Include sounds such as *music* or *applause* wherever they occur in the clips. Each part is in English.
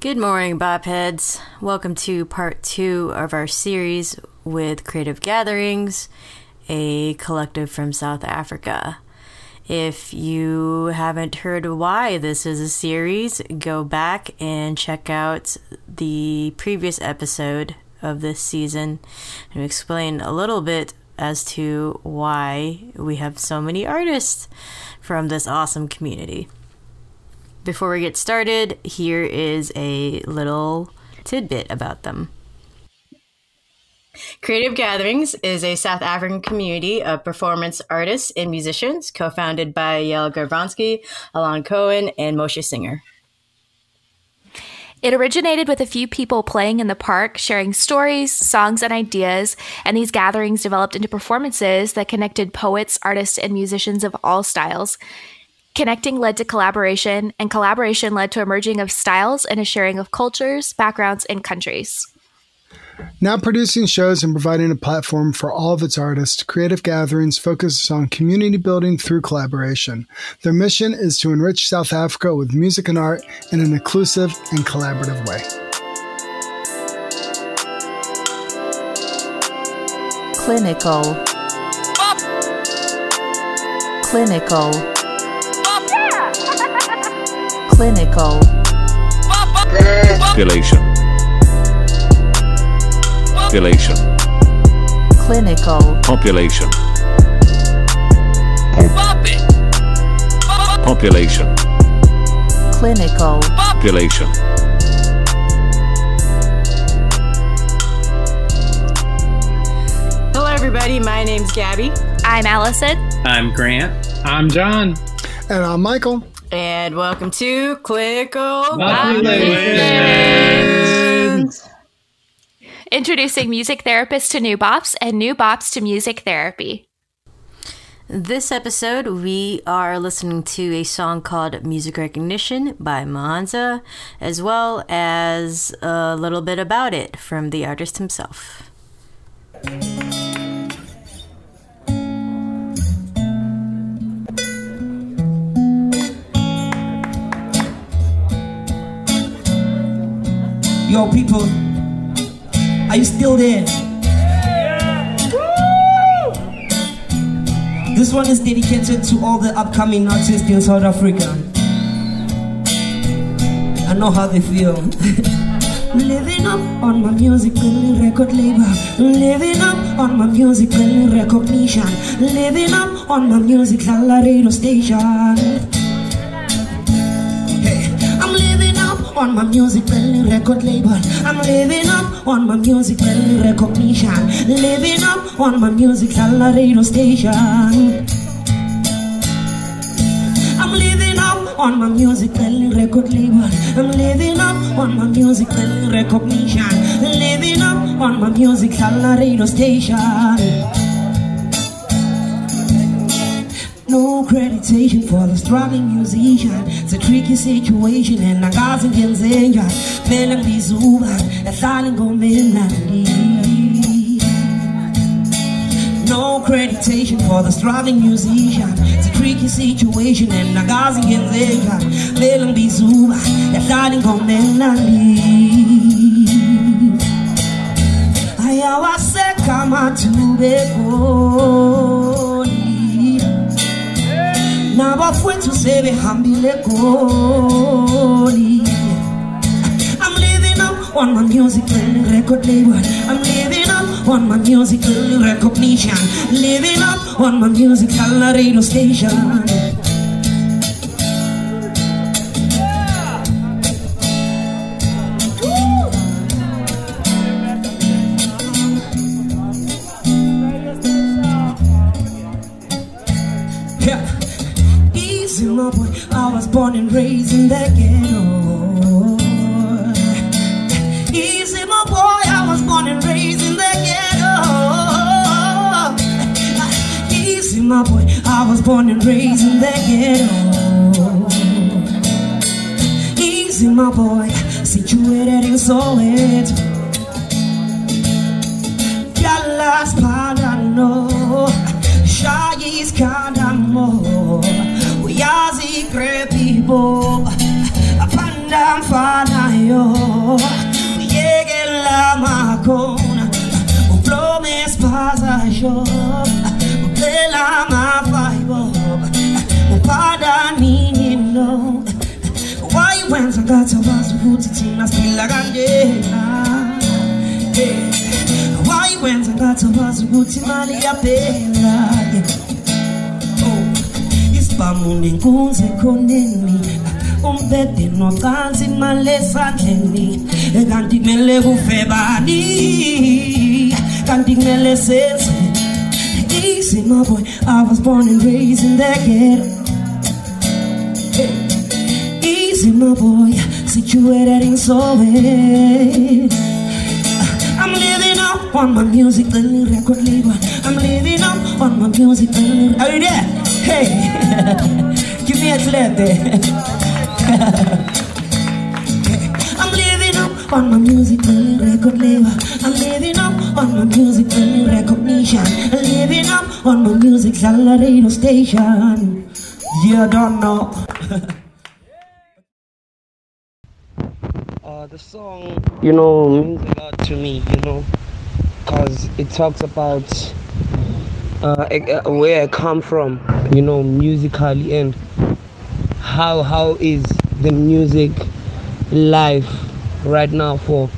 Good morning, Bopheads. Welcome to part two of our series with Creative Gatherings, a collective from South Africa. If you haven't heard why this is a series, go back and check out the previous episode of this season and explain a little bit as to why we have so many artists from this awesome community. Before we get started, here is a little tidbit about them. Creative Gatherings is a South African community of performance artists and musicians co founded by Yael Garvansky, Alon Cohen, and Moshe Singer. It originated with a few people playing in the park, sharing stories, songs, and ideas, and these gatherings developed into performances that connected poets, artists, and musicians of all styles. Connecting led to collaboration, and collaboration led to a merging of styles and a sharing of cultures, backgrounds, and countries. Now producing shows and providing a platform for all of its artists, Creative Gatherings focuses on community building through collaboration. Their mission is to enrich South Africa with music and art in an inclusive and collaborative way. Clinical. Clinical. Clinical. Population. Population. Clinical. Population. Population. Clinical. Population. Hello, everybody. My name's Gabby, I'm Allison. I'm Grant. I'm John. And I'm Michael. And welcome to Clinical Populations. Introducing music therapists to new bops and new bops to music therapy. This episode, we are listening to a song called Music Recognition by Manza, as well as a little bit about it from the artist himself. Yo, people, are you still there? This one is dedicated to all the upcoming artists in South Africa. I know how they feel. *laughs* Living up on my music building record label. Living up on my music building recognition. Living up on my music radio station. On my music building record label. I'm living up on my music building recognition. Living up on my music radio station. I'm living up on my music building record label. I'm living up on my music building recognition. Living up on my music radio station. No accreditation for the struggling musician. It's a tricky situation and I got some Kenzenya. Melang bizuban, ethaling gomenandi. No accreditation for the struggling musician. It's a tricky situation and I got some Kenzenya. Melang bizuban, ethaling gomenandi. Ayawaseka matubekoni I'm living up on my music building record label. I'm living up on my music building recognition Living up on my music radio station born and raised in the ghetto. Easy, my boy. I was born and raised in the ghetto. Easy, my boy. I was born and raised in the ghetto. Easy, my boy. Situated in Soweto. Dallas, Padano. Shaggy's ukuthi imali iyaphela Yeah. Oh, isibhamu nenkunzi ekhoneni umbhede nocansi imali esandleni kanti kumele kufe bani kanti kumele senze easy my boy I was born and raised in the ghetto. Easy, my boy, situated in. I'm living up on my music, little record label. I'm living up on my music, little. Are you there? Hey, *laughs* give me a clap. *laughs* I'm living up on my music, little record label. I'm living up on my music, little recognition. I'm living up on my music, radio station. You don't know. *laughs* Uh, the song, you know, means a lot to me, you know, because it talks about uh, uh, where I come from, you know, musically, and how how is the music life right now for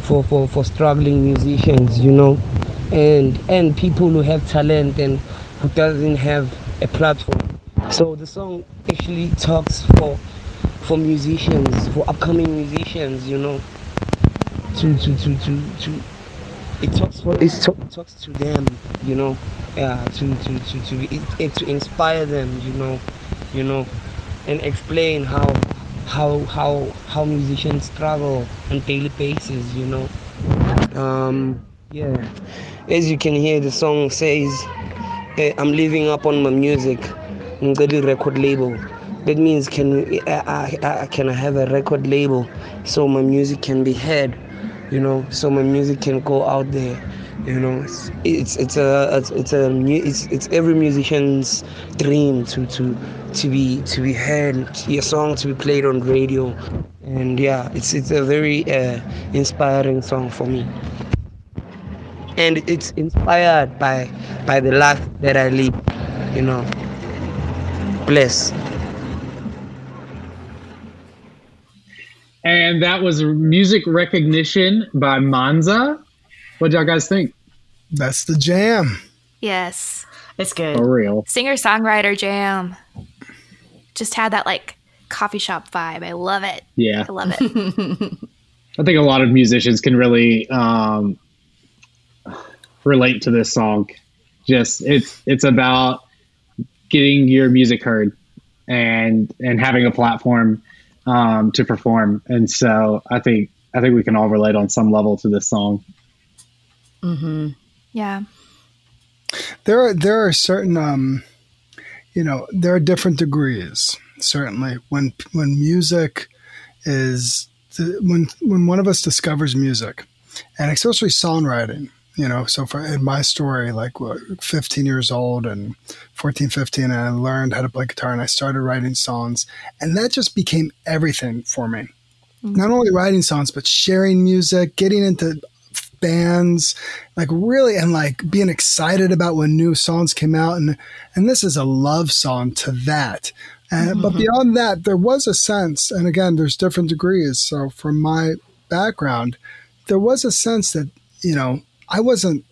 for for, for struggling musicians, you know, and and people who have talent and who doesn't have a platform. So the song actually talks for for musicians, for upcoming musicians, you know, to to to to, to it talks for it talk, talks to them, you know, yeah, to to to to it, to inspire them, you know, you know, and explain how how how how musicians struggle on daily basis, you know. Um, yeah, as you can hear, the song says, "I'm living up on my music." Ngcela record label. That means can I, I, I can I have a record label so my music can be heard, you know, so my music can go out there, you know. It's it's, it's a it's, it's a it's it's every musician's dream to to to be to be heard, your song to be played on radio, and yeah, it's it's a very uh, inspiring song for me. And it's inspired by by the life that I live, you know. Bless. And that was music recognition by Manza. What y'all guys think? That's the jam. Yes. It's good. For real. Singer songwriter jam. Just had that like coffee shop vibe. I love it. Yeah. I love it. *laughs* I think a lot of musicians can really um, relate to this song. Just it's it's about getting your music heard and and having a platform um, to perform. And so I think I think we can all relate on some level to this song. Mm-hmm. yeah. There are there are certain um, you know there are different degrees. Certainly, when when music is when when one of us discovers music, and especially songwriting. You know, so for in my story, like 15 years old and 14, 15, and I learned how to play guitar and I started writing songs, and that just became everything for me. Mm-hmm. Not only writing songs, but sharing music, getting into bands, like really, and like being excited about when new songs came out. And, and this is a love song to that. And, mm-hmm. But beyond that, there was a sense, and again, there's different degrees. So from my background, there was a sense that, you know, I wasn't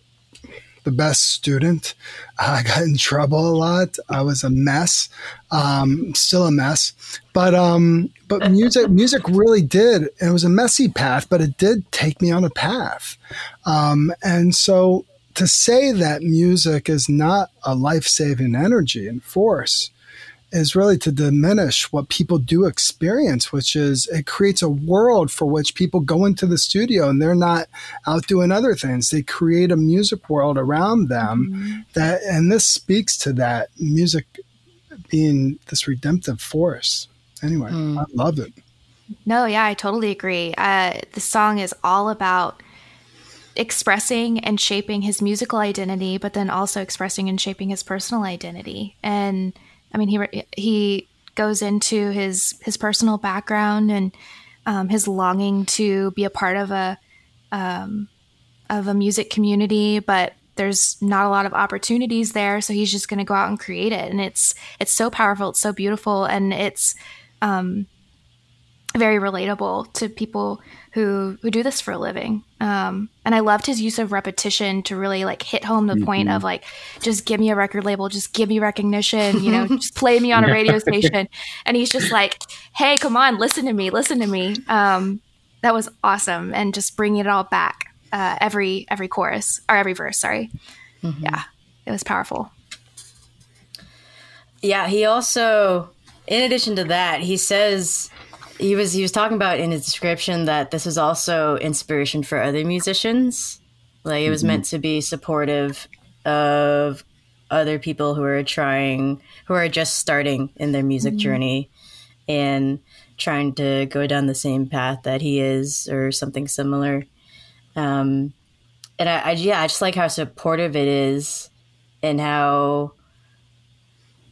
the best student. I got in trouble a lot. I was a mess. Um, still a mess. But um, but music music really did. It was a messy path, but it did take me on a path. Um, and so to say that music is not a life saving energy and force is really to diminish what people do experience, which is it creates a world for which people go into the studio and they're not out doing other things. They create a music world around them that, and this speaks to that music being this redemptive force. Anyway, I love it. No, yeah, I totally agree. Uh, the song is all about expressing and shaping his musical identity, but then also expressing and shaping his personal identity. And I mean, he he goes into his his personal background and um, his longing to be a part of a um, of a music community, but there's not a lot of opportunities there, so he's just going to go out and create it. And it's it's so powerful, it's so beautiful, and it's um, very relatable to people who who do this for a living. Um, and I loved his use of repetition to really like hit home the point of like, just give me a record label, just give me recognition, you know, *laughs* just play me on a radio station. And he's just like, hey, come on, listen to me, listen to me. Um, that was awesome, and just bringing it all back uh, every every chorus or every verse. Sorry, yeah, it was powerful. Yeah, he also, in addition to that, he says he was he was talking about in his description that this is also inspiration for other musicians. Like it was meant to be supportive of other people who are trying, who are just starting in their music journey, and trying to go down the same path that he is, or something similar. Um, and I, I yeah, I just like how supportive it is, and how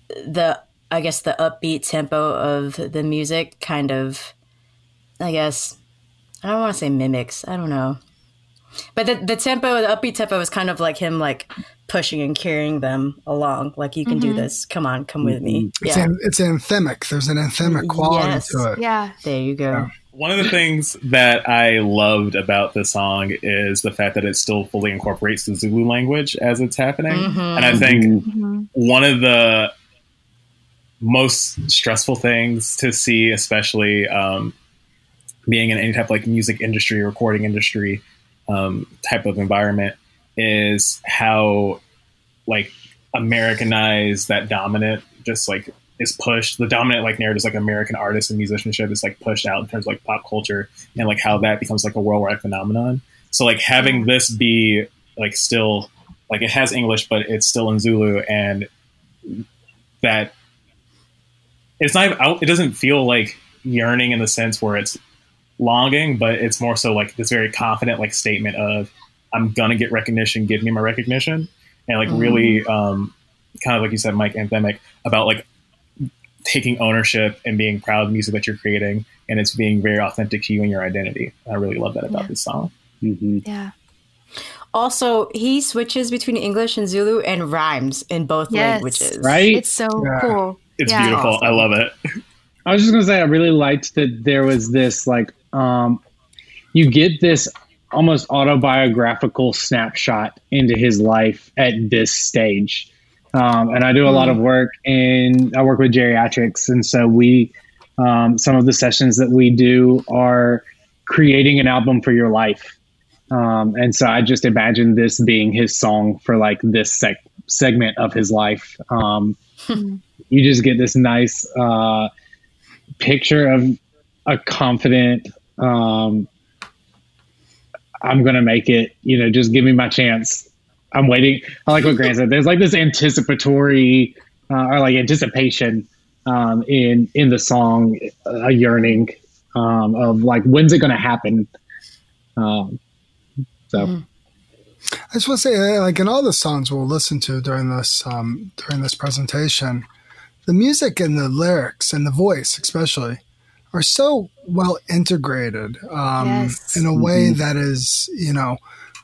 the I guess the upbeat tempo of the music kind of I guess I don't want to say mimics. I don't know. But the the tempo, the upbeat tempo is kind of like him like pushing and carrying them along. Like you can do mm-hmm. this. Come on, come with me. Mm-hmm. It's, Yeah. an, it's anthemic. There's an anthemic quality Yes. to it. Yeah, There you go. One of the things that I loved about this song is the fact that it still fully incorporates the Zulu language as it's happening. Mm-hmm. And I think one of the most stressful things to see, especially um, being in any type of like music industry, recording industry um, type of environment, is how like Americanized that dominant just like is pushed. The dominant like narrative is like American artists and musicianship is like pushed out in terms of like pop culture and like how that becomes like a worldwide phenomenon. So like having this be like still like it has English, but it's still in Zulu and that it's not even- it doesn't feel like yearning in the sense where it's longing, but it's more so like this very confident like statement of I'm gonna get recognition, give me my recognition, and like really um, kind of like you said, Mike anthemic about like taking ownership and being proud of the music that you're creating, and it's being very authentic to you and your identity. I really love that about Yeah. this song. yeah, Also, he switches between English and Zulu and rhymes in both Yes. languages. Right? it's so Yeah. cool. It's Yeah. beautiful. I love it. I was just gonna say I really liked that there was this like um you get this almost autobiographical snapshot into his life at this stage. Um, and I do a lot of work in I work with geriatrics and so we um, some of the sessions that we do are creating an album for your life. Um, and so I just imagine this being his song for like this sec- segment of his life. Um, you just get this nice uh, picture of a confident um i'm gonna make it you know just give me my chance. I'm waiting. I like what grant said. There's like this anticipatory uh, or like anticipation um in in the song a yearning um of like when's it gonna happen? Um so. I just want to say, uh, like in all the songs we'll listen to during this um, during this presentation, the music and the lyrics and the voice, especially, are so well integrated um, Yes. in a way that is, you know,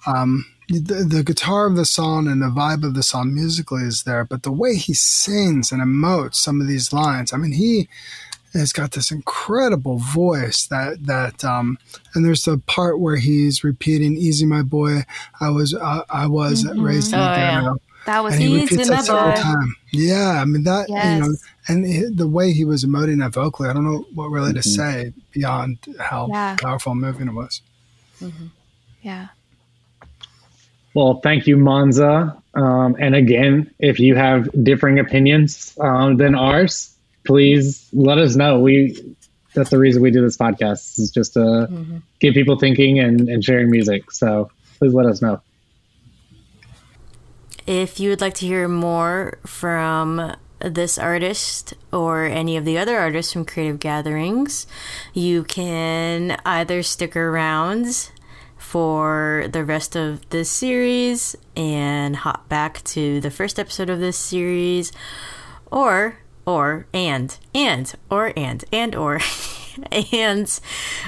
um, the, the guitar of the song and the vibe of the song musically is there, but the way he sings and emotes some of these lines, I mean, he has got this incredible voice that that um and there's the part where he's repeating easy my boy i was uh, i was raised in Oh, the yeah. Ghetto That was and he Easy, repeats that several times yeah i mean that you know and he- the way he was emoting that vocally i don't know what really to say beyond how Yeah. powerful and moving it was yeah. Well, thank you, Manza. Um, and again, if you have differing opinions um, than ours, please let us know. We that's the reason we do this podcast is just to get people thinking and, and sharing music. So please let us know. If you would like to hear more from this artist or any of the other artists from Creative Gatherings, you can either stick around for the rest of this series and hop back to the first episode of this series or or and and or and and or *laughs* and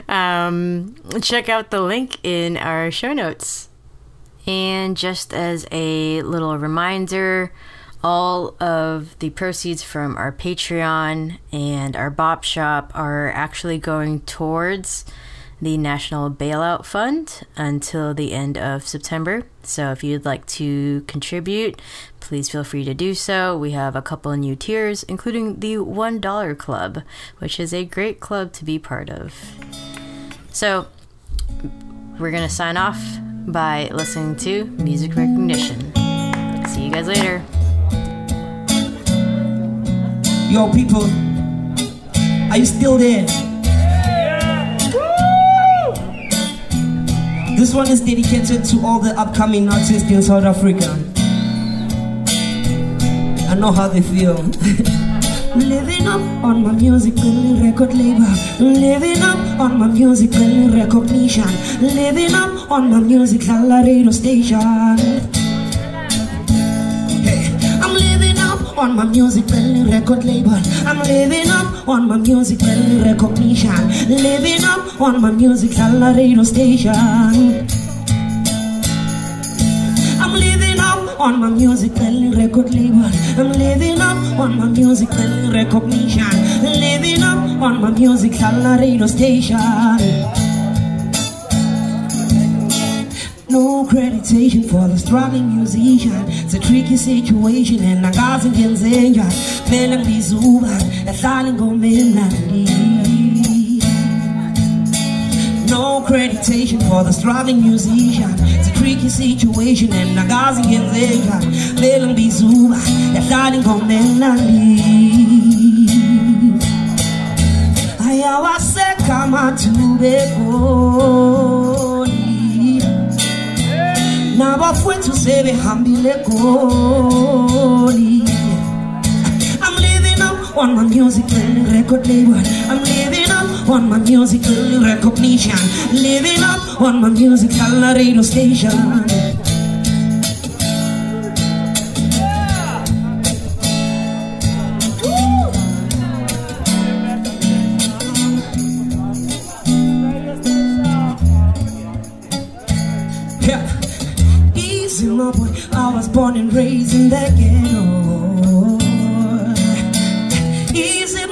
um, check out the link in our show notes and just as a little reminder, all of the proceeds from our Patreon and our Bop Shop are actually going towards the National Bailout Fund until the end of September. So if you'd like to contribute, please feel free to do so. We have a couple of new tiers, including the $1 Club, which is a great club to be part of. So we're going to sign off by listening to Music Recognition. See you guys later. Yo, people, are you still there? This one is dedicated to all the upcoming artists in South Africa. I know how they feel. *laughs* Living up on my music building record label. Living up on my music building recognition. Living up on my music radio station. Hey, I'm living up on my music building record label. I'm living up on my music building recognition. Living up on my music radio station. On my music building record label. I'm living up on my music building recognition. Living up on my music radio station. No accreditation for the struggling musician. It's a tricky situation and I got some Kenzenya. Feeling these Uber, a silent go No accreditation for the struggling musician. It's a tricky situation and I got some Kenzenya. Feeling these Uber, a silent go Ayawaseka matubekoni nabafowethu sebehambile goli I'm living up on my music building record label I'm living on my music building recognition Living up on my music radio station. I was born and raised in the ghetto. Easy,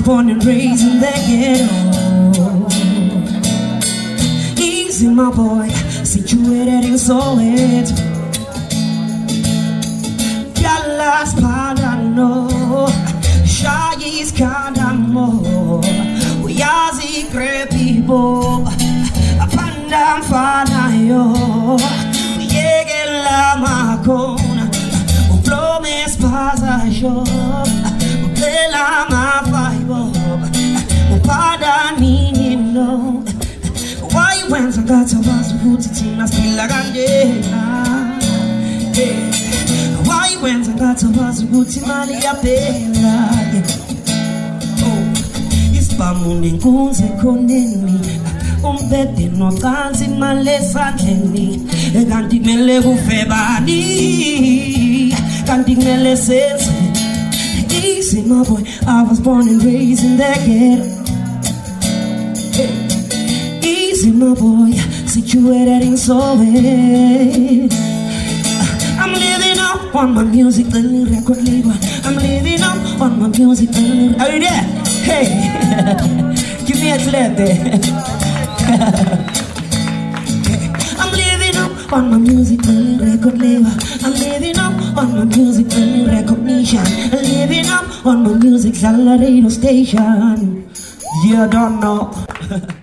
was born and raised in the ghetto. Easy, my boy. Situated in Soweto. Dallas, Padano, Shaggy's Kadamo, Uyazi Crepibo, Apanda Mfanayo, Yegela Makona, Uplome Spaza Shop, Upela Why when Zagata was put it in a still agangena? Ah, yeah. Why when Zagata was put in a pela? Oh, isibhamu nenkunzi khoneni umbhede nocansi imali esandleni eh, kanti kumele kufe bani kanti kumele senze easy my boy I was born and raised in the ghetto Easy, my boy, situated in Soweto. I'm living up on my music, little record label. I'm living up on my music, little. Are you there? Hey, *laughs* give me a there. *laughs* I'm living up on my music, little record label. I'm living up on my music, little recognition. I'm living up on my music, radio station. You don't know. *laughs*